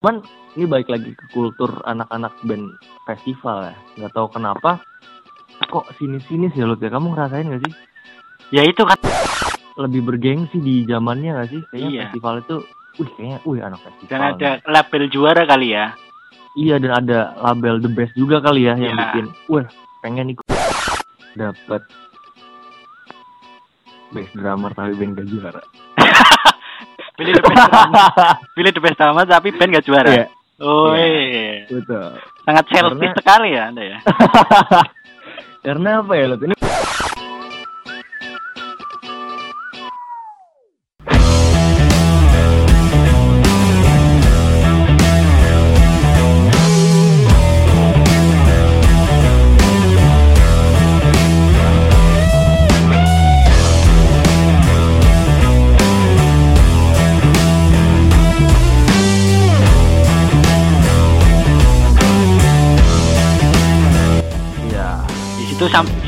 Cuman ini baik lagi ke kultur anak-anak band festival ya. Nggak tahu kenapa kok sini-sini sih Lut ya. Kamu ngerasain gak sih? Ya itu kan Lebih bergengsi di zamannya gak sih? Kayaknya Iya. festival itu, wih kayaknya, wih anak festival. dan ada nih. label juara kali ya. Iya dan ada label the best juga kali ya yang Iya. bikin, wah pengen ikut dapat best drummer tapi band gak juara. Pilih the best drama, pilih the best drama tapi band gak juara. Iya, Oh Iya. iya. betul. Sangat selfish Karena- sekali ya Anda ya. Karena apa ya Lut? Ini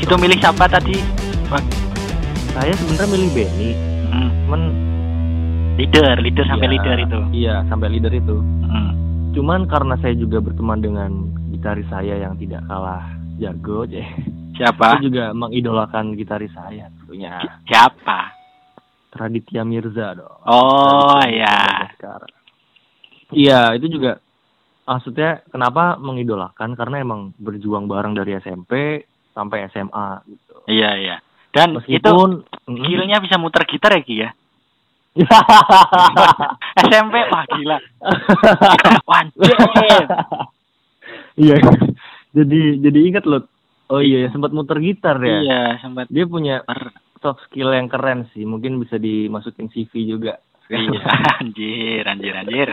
situ milih siapa tadi? Bang? saya sebenarnya milih Benny, Hmm, cuman leader, leader sampai ya, leader itu. Iya, sampai leader itu. Hmm. Cuman karena saya juga berteman dengan gitaris saya yang tidak kalah jago, Ceh. Siapa? Saya juga mengidolakan gitaris saya tentunya. Siapa? Raditya Mirza dong. Oh ya. Madagaskar. Iya, itu juga maksudnya kenapa mengidolakan karena emang berjuang bareng dari SMP sampai SMA gitu. Iya iya. Dan itu Meskipun skillnya bisa muter gitar ya Ki ya? SMP wah gila. Iya. jadi jadi ingat loh. Oh iya, sempat muter gitar ya. Iya, sempat Dia punya soft skill yang keren sih. Mungkin bisa dimasukin CV juga. Iya, anjir, anjir, anjir.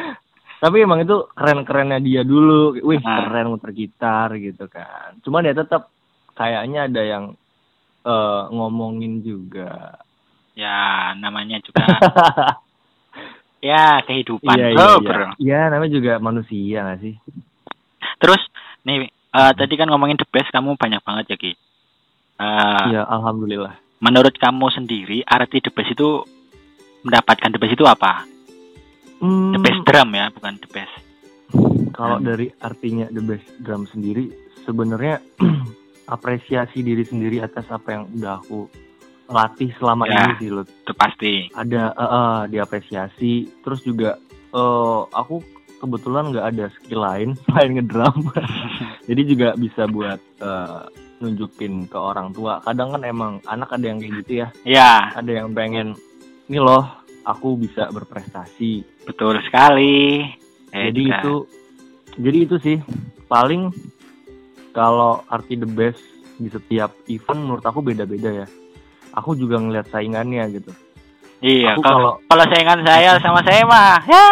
Tapi emang itu keren-kerennya dia dulu. Wih, Ah. keren muter gitar gitu kan. Cuman ya tetap kayaknya ada yang eh, ngomongin juga. Ya, namanya juga ya kehidupan, iya, iya, iya. bro. Iya, namanya juga manusia gak sih? Terus nih eh, tadi kan ngomongin the best kamu banyak banget ya Ki. Eh, Iya, alhamdulillah. menurut kamu sendiri arti the best itu mendapatkan the best itu apa? Hmm, The best drum ya, bukan the best. Kalau Hmm. dari artinya the best drum sendiri, sebenarnya apresiasi diri sendiri atas apa yang udah aku latih selama Ya. ini sih, Lut. Itu pasti. Ada eh, eh, diapresiasi, terus juga eh, aku kebetulan nggak ada skill lain selain ngedrum, jadi juga bisa buat eh, nunjukin ke orang tua. Kadang kan emang anak ada yang kayak gitu ya, Ya, ada yang pengen, ini loh, aku bisa berprestasi, betul sekali. Eh, jadi juga. itu jadi itu sih paling kalau arti the best di setiap event menurut aku beda-beda ya. Aku juga ngeliat saingannya gitu. Iya, aku kalau kalau saingan saya sama saya mah ya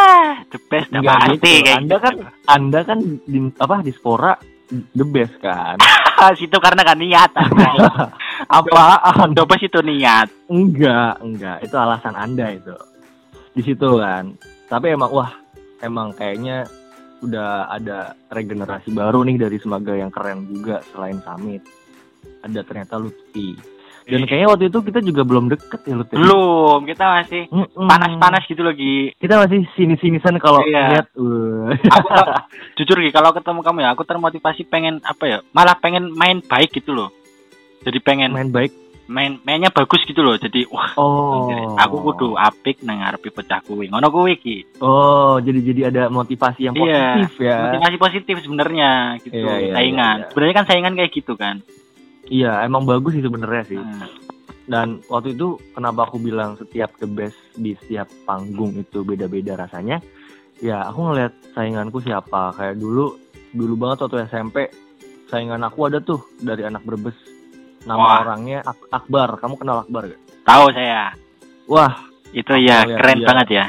the best nggak pasti gitu. kayak anda gitu. kan anda kan di apa di spora the best kan? Situ karena kan niat. apaan Coba situ niat. enggak enggak. Itu alasan anda itu. Di situ kan. Tapi emang wah emang kayaknya udah ada regenerasi baru nih dari Semaga yang keren juga selain Samit ada ternyata Lutfi dan kayaknya waktu itu kita juga belum deket ya Lutfi Belum, kita masih Mm-mm. panas-panas gitu lagi. kita masih sini-sinisan kalau Iya. lihat uh. Aku jujur kalau ketemu kamu ya, aku termotivasi pengen apa ya? Malah pengen main baik gitu loh. Jadi pengen main baik main mainnya bagus gitu loh. Jadi wah, oh aku kudu apik nang ngarepe pecah kuwi. Ngono kuwi Ki. oh jadi jadi ada motivasi yang Iya, positif ya Motivasi positif sebenarnya gitu. Iya, iya, saingan. iya, iya. Sebenarnya kan saingan kayak gitu kan. iya emang bagus sih sebenarnya sih Hmm. dan waktu itu kenapa aku bilang setiap the best di setiap panggung itu beda-beda rasanya ya aku ngeliat sainganku siapa kayak dulu dulu banget waktu SMP saingan aku ada tuh dari anak Brebes nama Wah. orangnya Ak- Akbar kamu kenal Akbar gak? Tahu saya. wah Itu ya lihat keren dia. banget ya.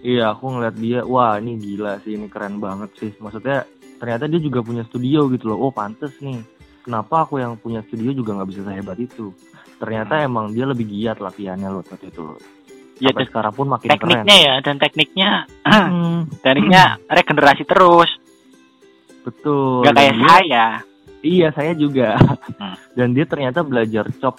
iya aku ngeliat dia wah ini gila sih ini keren banget sih maksudnya ternyata dia juga punya studio gitu loh oh pantes nih kenapa aku yang punya studio juga nggak bisa sehebat itu ternyata emang dia lebih giat latihannya loh waktu itu loh Ya, sampai sekarang pun makin tekniknya ya dan tekniknya keren Hmm, tekniknya regenerasi terus. betul Gak kayak dia- saya. Iya saya juga Hmm. dan dia ternyata belajar chop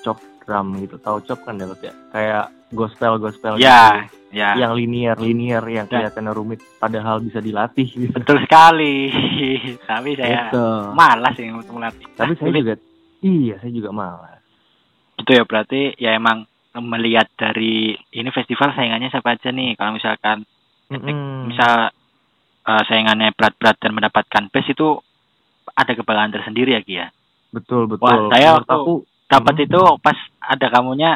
chop drum gitu tahu chop kan ya ya kayak gospel gospel Ya, Ya. yang linear linear yang Ya. kelihatannya rumit padahal bisa dilatih gitu. Betul sekali. Tapi saya Gitu. malas ya untuk melatih. Tapi saya juga iya saya juga malas. gitu ya berarti ya emang melihat dari ini festival saingannya siapa aja nih kalau misalkan Mm-mm. misal eh, saingannya berat-berat dan mendapatkan best itu ada kebanggaan tersendiri ya Ki ya betul betul. Wah, saya waktu aku dapat Hmm. itu pas ada kamunya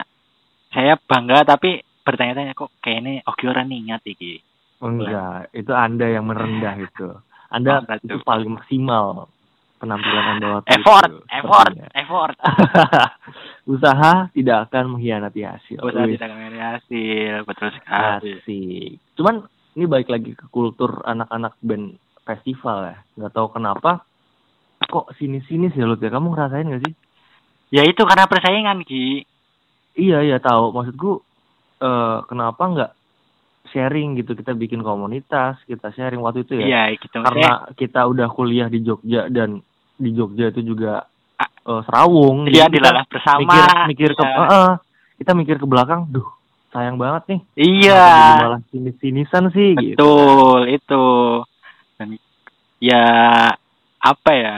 saya bangga tapi bertanya-tanya kok kayak ini Oki orang ingat iki enggak, itu Anda yang merendah itu. Anda Oh, itu paling maksimal penampilan Anda waktu effort itu. effort Sepertinya. effort Usaha tidak akan mengkhianati hasil. usaha Wih, tidak memiliki hasil betul sekali Asik. Cuman ini balik lagi ke kultur anak-anak band festival ya. Nggak tahu kenapa kok sini-sini sih Lut ya. Kamu ngerasain gak sih? ya itu karena persaingan Ki Iya iya tahu. Maksudku eh kenapa nggak sharing gitu kita bikin komunitas kita sharing waktu itu ya. iya gitu Karena kita udah kuliah di Jogja dan di Jogja itu juga eh, serawung. kita dilalah bersama mikir mikir ke Iya. eh, eh, kita mikir ke belakang, duh sayang banget nih. iya malah sinis-sinisan sih gitu. Betul, itu. Dan ya apa ya?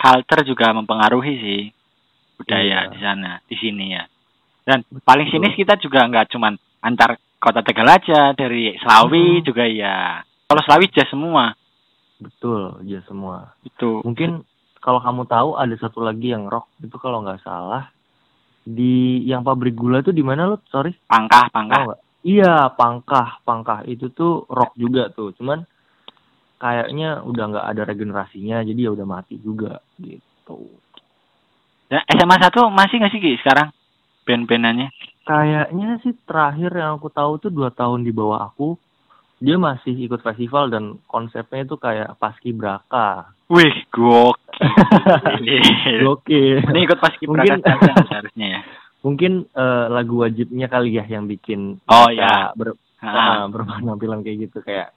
Culture juga mempengaruhi sih budaya Iya. di sana, di sini ya. Dan paling Betul. sinis kita juga nggak cuman antar kota Tegal aja, dari Selawi Mhm. juga ya. Kalau Selawi jazz semua Betul, ya semua. itu. Mungkin kalau kamu tahu ada satu lagi yang rock itu kalau nggak salah di yang pabrik gula itu di mana lo? Sorry. Pangkah, pangkah. nggak? Iya, Pangkah. Pangkah itu tuh rock juga tuh. Cuman kayaknya udah nggak ada regenerasinya, jadi ya udah mati juga gitu. Dan SMA 1 masih nggak sih Ki sekarang band-bandannya? Kayaknya sih terakhir yang aku tahu tuh dua tahun di bawah aku, dia masih ikut festival dan konsepnya itu kayak paski braka. Wih, gokil. Oke. Ini ikut pas Mungkin- kiprah seharusnya ya. Mungkin eh, lagu wajibnya kali ya yang bikin Oh, ya. ber, Ah. ah, berpenampilan kayak gitu kayak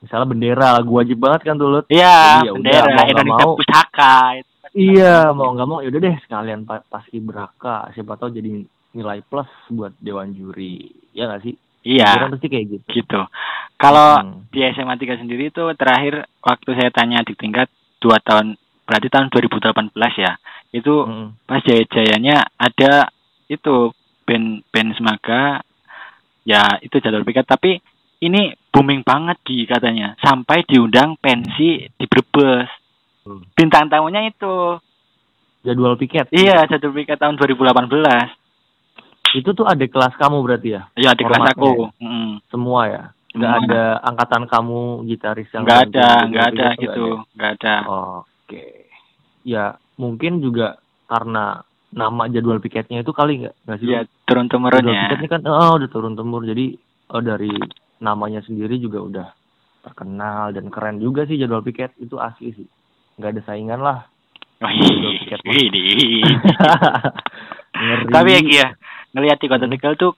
misalnya bendera lagu wajib banget kan tuh Lut. Iya, Jadi ya udah, bendera mau nggak Indonesia mau. Pusaka. itu kan. Iya, mau nggak mau yaudah deh sekalian pa paski braka. Siapa tahu jadi nilai plus buat dewan juri. Ya nggak sih? Iya, Kira pasti kayak gitu. gitu. Kalau Hmm. di SMA 3 sendiri itu terakhir waktu saya tanya di tingkat dua tahun, berarti tahun 2018 ya. Itu Mm-mm. pas jaya-jayanya ada itu band band Semaga ya itu jalur piket tapi ini booming banget di katanya sampai diundang pensi di Brebes. Hmm. Bintang tamunya itu. Jadwal piket. Iya, jalur piket tahun 2018. Itu tuh ada kelas kamu berarti ya? Iya, di kelas aku. ya? Mm. Semua ya? Nggak ada angkatan kamu gitaris yang Nggak ada, jadwal nggak ada piket tuh gitu, nggak nggak ada. ada? Oke. Ya mungkin juga karena nama jadwal piketnya itu kali nggak? Nggak sih? Iya, turun temurun Jadwal ya. piketnya kan oh, udah turun temur jadi oh, dari namanya sendiri juga udah terkenal dan keren juga sih jadwal piket itu asli sih nggak ada saingan lah. Tapi ya Ki ya, ngelihat di Kota. Tegal tuh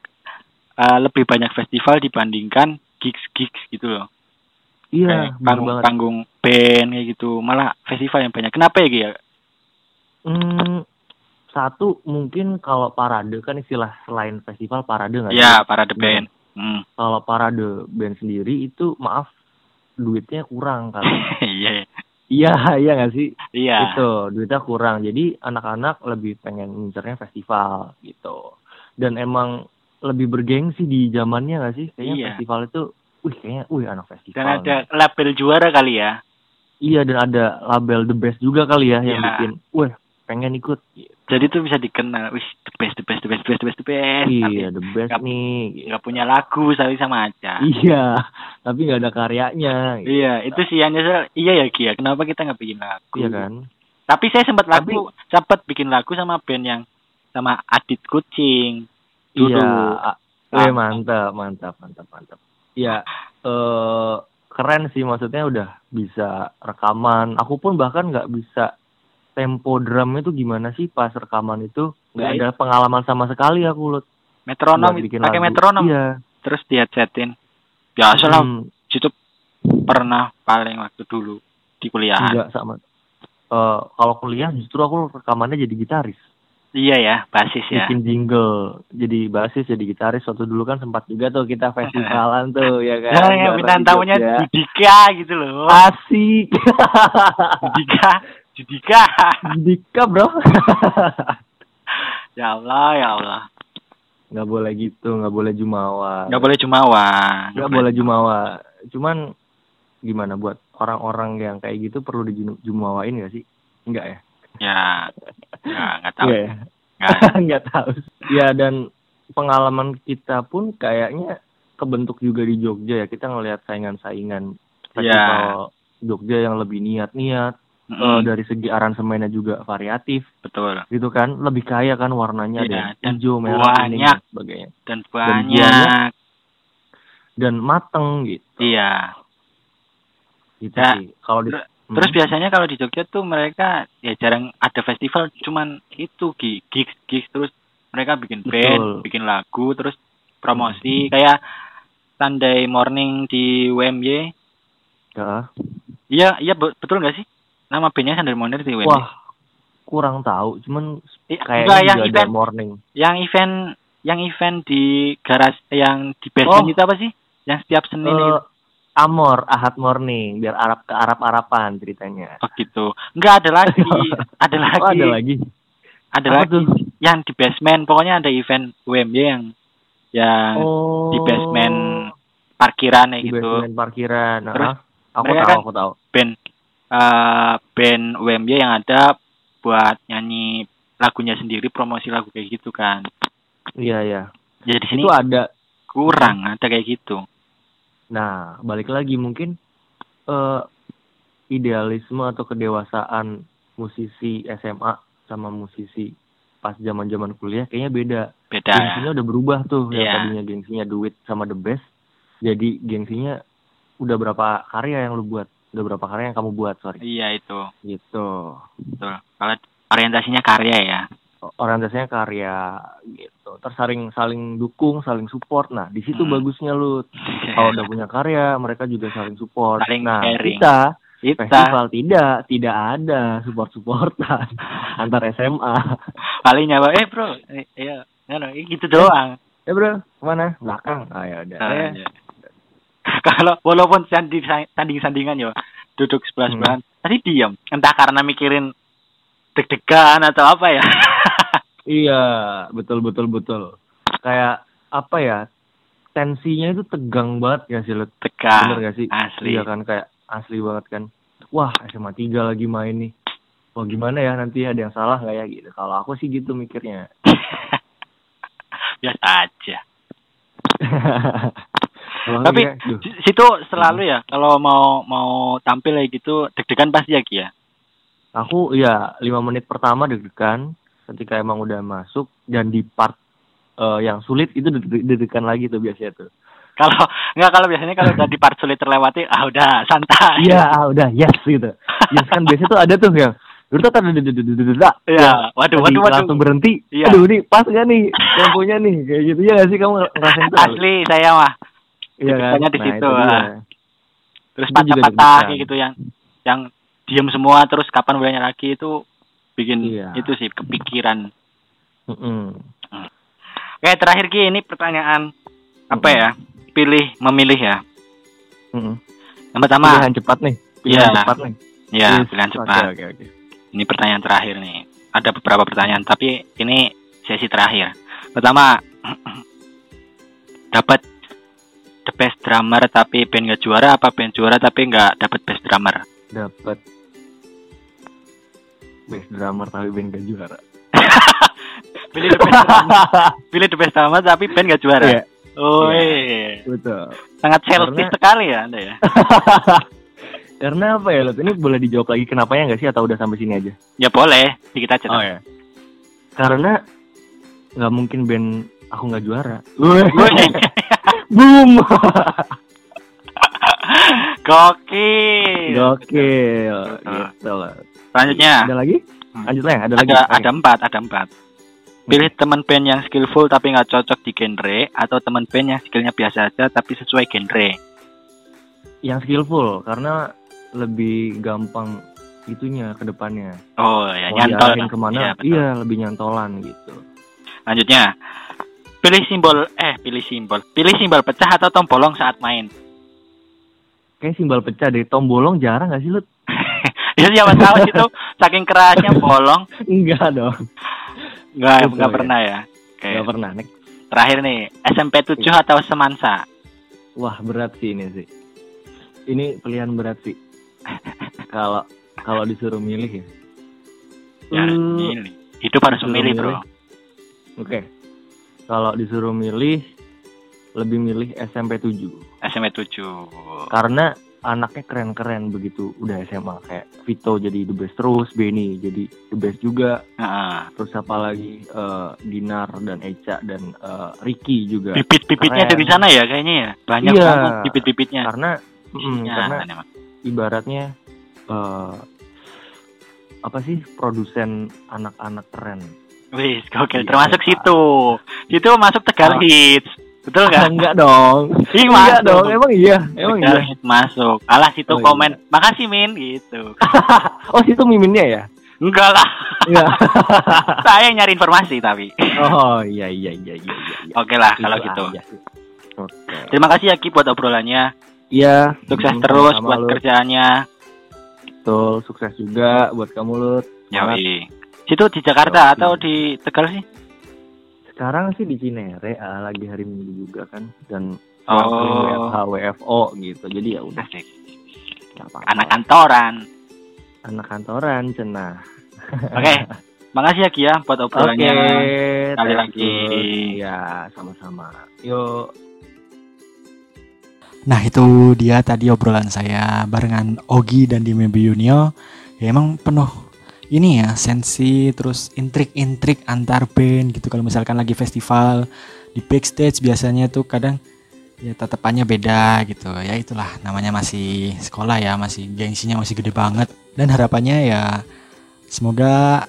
eh, lebih banyak festival dibandingkan gigs-gigs gitu loh. iya Kayak panggung banget panggung band kayak gitu. Malah festival yang banyak. Kenapa ya Ki ya? Hmm, satu mungkin kalau parade kan istilah selain festival parade nggak? Ya, para the Iya. band. Hmm. Kalau parade band sendiri itu maaf duitnya kurang kan? Iya. iya iya nggak sih? Iya. Itu duitnya kurang. Jadi anak-anak lebih pengen ngincernya festival gitu. Dan emang lebih bergengsi di zamannya nggak sih? Kayaknya Iya. festival itu, wih kayaknya, wih anak festival. Dan ada label juara kali ya. Iya dan ada label the best juga kali ya yang Iya. bikin, wih pengen ikut. Gitu. Jadi tuh bisa dikenal, wih the best, the best, the best, the best, the best, the best. Iya the best nggak- nih. Nggak punya lagu, tapi sama aja. Iya, tapi nggak ada karyanya. Gitu. Iya, itu sih yang nyesel. Iya ya Ki ya, kenapa kita nggak bikin lagu? Iya kan? Tapi saya sempat Tapi- lagu, sempat bikin lagu sama band yang sama Adit Kucing. Dulu. Iya. a- Wih, Lama. mantap, mantap, mantap, mantap. Ya, eh keren sih maksudnya udah bisa rekaman. Aku pun bahkan nggak bisa tempo drum itu gimana sih pas rekaman itu nggak ada pengalaman sama sekali aku Lut. Metronom, pakai metronom. Iya. Terus di headsetin. Biasa lah, Hmm, situ pernah paling waktu dulu di kuliahan. enggak sama. Eh kalau kuliah justru aku rekamannya jadi gitaris. Iya ya, basis ya. bikin jingle jadi basis jadi gitaris waktu dulu kan sempat juga tuh kita festivalan tuh ya kan Nah, yang bintang di tamunya Jogja. Judika gitu loh. asik Judika, Judika. Dika bro. Ya Allah, ya Allah. nggak boleh gitu nggak boleh jumawa. Nggak boleh jumawa. nggak boleh jumawa. cuman gimana buat orang-orang yang kayak gitu perlu dijumawain nggak sih? Enggak ya? Ya, ya nggak tahu. Nggak ya Nggak. tahu. Ya dan pengalaman kita pun kayaknya kebentuk juga di Jogja ya. Kita ngelihat saingan-saingan festival Jogja yang lebih niat-niat eh, Mm-mm, dari segi aransemennya juga variatif betul. gitu kan lebih kaya kan warnanya ada dan hijau merah kuning banyak. dan sebagainya Dan banyak. banyak. dan mateng gitu Iya. gitu Ya, sih kalau di ter- Hmm. Terus biasanya kalau di Jogja tuh mereka ya jarang ada festival, cuman itu gi- gigs gigs terus mereka bikin band, Betul. bikin lagu, terus promosi kayak Sunday Morning di. Ya. Iya, iya be- betul nggak sih? Nama bandnya Sunday Morning di UMY. wah kurang tahu cuman Iya, kayaknya enggak, yang event morning yang event yang event di garas yang di basement Oh. itu apa sih? Yang setiap Senin Eh, itu. Amor Ahad Morning biar Arab ke Arab Arapan ceritanya Oh gitu. Enggak ada lagi. ada lagi. oh ada lagi Ada Apa lagi tuh? yang di basement pokoknya ada event UMY yang yang oh di basement parkiran kayak di gitu basement parkiran Terus, aku mereka tahu kan- aku tahu band eh band UMY yang ada buat nyanyi lagunya sendiri promosi lagu kayak gitu kan iya iya ya di sini itu ada kurang ada kayak gitu Nah, balik lagi mungkin eh idealisme atau kedewasaan musisi SMA sama musisi pas zaman-zaman kuliah kayaknya beda. beda Gengsinya udah berubah tuh. Yang Iya. tadinya gengsinya duit sama the best. Jadi gengsinya udah berapa karya yang lu buat? Udah berapa karya yang kamu buat, sorry. iya itu Gitu. betul kalau orientasinya karya ya Orientasinya karya gitu. Terus saling saling dukung, saling support. Nah, di situ Hmm. bagusnya lu. Kalau udah punya karya, mereka juga saling support. Saling nah, sharing. kita kita festival tidak tidak ada support supportan antar SMA paling nyawa eh bro eh, iya eh, gitu doang ya bro ke mana belakang ah ya udah Nah, Eh, iya. kalau walaupun sanding tanding sandingan ya duduk sebelah sebelahan tadi diam. Entah karena mikirin deg-degan atau apa ya. Iya betul betul betul. Kayak apa ya tensinya itu tegang banget ya sih Lut? bener tegang gak sih? asli. Iya kan kayak asli banget kan. Wah SMA 3 lagi main nih. Wah gimana ya nanti ada yang salah nggak ya gitu. Kalau aku sih gitu mikirnya. Biasa aja Kalau tapi duh. di situ selalu ya kalau mau mau tampil kayak gitu deg-degan pasti ya Ki ya Aku ya lima menit pertama deg-degan ketika emang udah masuk dan di part eh, yang sulit itu deg- deg-degan lagi tuh biasanya tuh. kalau nggak kalau biasanya kalau udah di part sulit terlewati ah udah santai Iya, ah, udah yes gitu. Yes kan biasanya tuh ada tuh yang Udah tuh ada Iya. waduh waduh waduh langsung berhenti. Iya. Aduh nih pas gak nih temponya nih kayak gitu ya gak sih kamu ngerasain tuh? asli saya mah Iya kan? di Nah, situ, itu dia. ah. terus patah-patah kayak gitu yang yang diem semua terus kapan mulainya lagi itu bikin Iya. itu sih kepikiran Mm-mm. oke terakhir Ki ini pertanyaan apa Mm-mm. ya pilih memilih ya Mm-mm. yang pertama Pilihan cepat nih. Pilihan Iya. cepat nih. ya Yes. pilihan cepat Oke oke. ini pertanyaan terakhir nih ada beberapa pertanyaan tapi ini sesi terakhir pertama dapat the best drummer tapi band gak juara apa band juara tapi nggak dapat best drummer Dapat best drummer tapi band gak juara. pilih the best drummer pilih the best drummer tapi band gak juara Iya. Oh, Iya. iya. Betul. sangat selfish Karena- sekali ya anda ya Karena apa ya, Lut? Ini boleh dijawab lagi kenapanya nggak sih atau udah sampai sini aja? ya boleh dikit aja ya. Karena nggak mungkin band aku nggak juara. Boom. Gokil. Gokil. Gitu loh. Selanjutnya Ada lagi? Hmm. Lanjut lah, ada lagi. ada Oke. ada empat, ada empat. Pilih teman band yang skillful tapi nggak cocok di genre atau teman band yang skillnya biasa aja tapi sesuai genre. Yang skillful karena lebih gampang itunya ke depannya. Oh ya Mau nyantol. ke mana? Iya, betul. Iya, lebih nyantolan gitu. Lanjutnya. Pilih simbol eh pilih simbol. Pilih simbol pecah atau tom bolong saat main. Kayak simbal pecah deh. Tom bolong jarang gak sih lu? ya siapa tahu itu saking kerasnya bolong. Enggak dong. Enggak Betul, enggak ya. pernah ya. Oke. Enggak pernah. Nek. Terakhir nih, SMP 7 atau Semansa? Wah, berat sih ini sih. Ini pilihan berat sih. Kalau kalau disuruh milih ya. Ya, Hmm, ini. Hidup harus memilih, Bro. milih. Oke. Kalau disuruh milih lebih milih SMP 7 SMP 7. karena anaknya keren-keren begitu udah SMA kayak Vito jadi the best terus, Benny jadi the best juga, Heeh. terus apa lagi eh, Dinar dan Eca dan eh, Ricky juga. Bibit-bibitnya Keren. dari sana ya kayaknya ya. Banyak Iya. banget bibit-bibitnya. Karena mm, Isinya, karena emang. ibaratnya eh, apa sih produsen anak-anak keren. Wis, gokil. Iya, Termasuk situ. Situ masuk Tegal Ah. Hits. Betul Ah, nggak? enggak dong. Ih, Enggak dong, emang iya, emang Tegal iya. Hits masuk. Alah situ Oh, iya. komen. Makasih Min gitu. Oh, situ miminnya ya? Enggak lah. Iya. Saya nyari informasi tapi. Oh, iya iya iya iya iya. iya. Oke lah kalau gitu. Oke. Terima kasih ya Ki buat obrolannya. Iya, Sukses mm, terus buat Lut. kerjaannya. Betul, sukses juga buat kamu Lut. Semangat. Situ di Jakarta Yoi. atau di Tegal sih? Sekarang sih di Cinere ah, lagi hari Minggu juga kan dan Oh. WFH WFO gitu. Jadi ya udah Asik. apa-apa. Anak kantoran. anak kantoran cenah. Oke. Makasih ya Ki ya buat Oke, obrolannya. Sekali thank lagi. you. Ya, sama-sama. Yuk. Nah itu dia tadi obrolan saya barengan Ogi dan Dime Biyunio Ya emang penuh ini ya sensi terus intrik-intrik antar band gitu Kalau misalkan lagi festival di backstage biasanya tuh kadang ya tatapannya beda gitu Ya itulah namanya masih sekolah ya masih gengsinya masih gede banget Dan harapannya ya semoga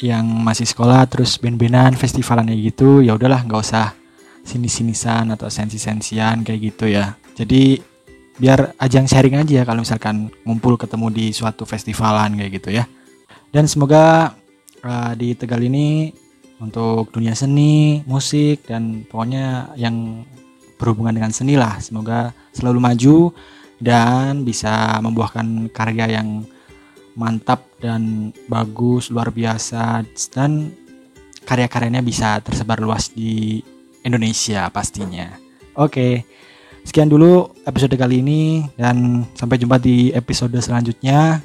yang masih sekolah terus band-bandan festivalan kayak gitu ya udahlah nggak usah sinis-sinisan atau sensi-sensian kayak gitu ya. Jadi biar ajang sharing aja kalau misalkan ngumpul ketemu di suatu festivalan kayak gitu ya. Dan semoga uh, di Tegal ini untuk dunia seni, musik dan pokoknya yang berhubungan dengan seni lah semoga selalu maju dan bisa membuahkan karya yang mantap dan bagus luar biasa dan karya-karyanya bisa tersebar luas di Indonesia pastinya. Oke, sekian dulu episode kali ini dan sampai jumpa di episode selanjutnya.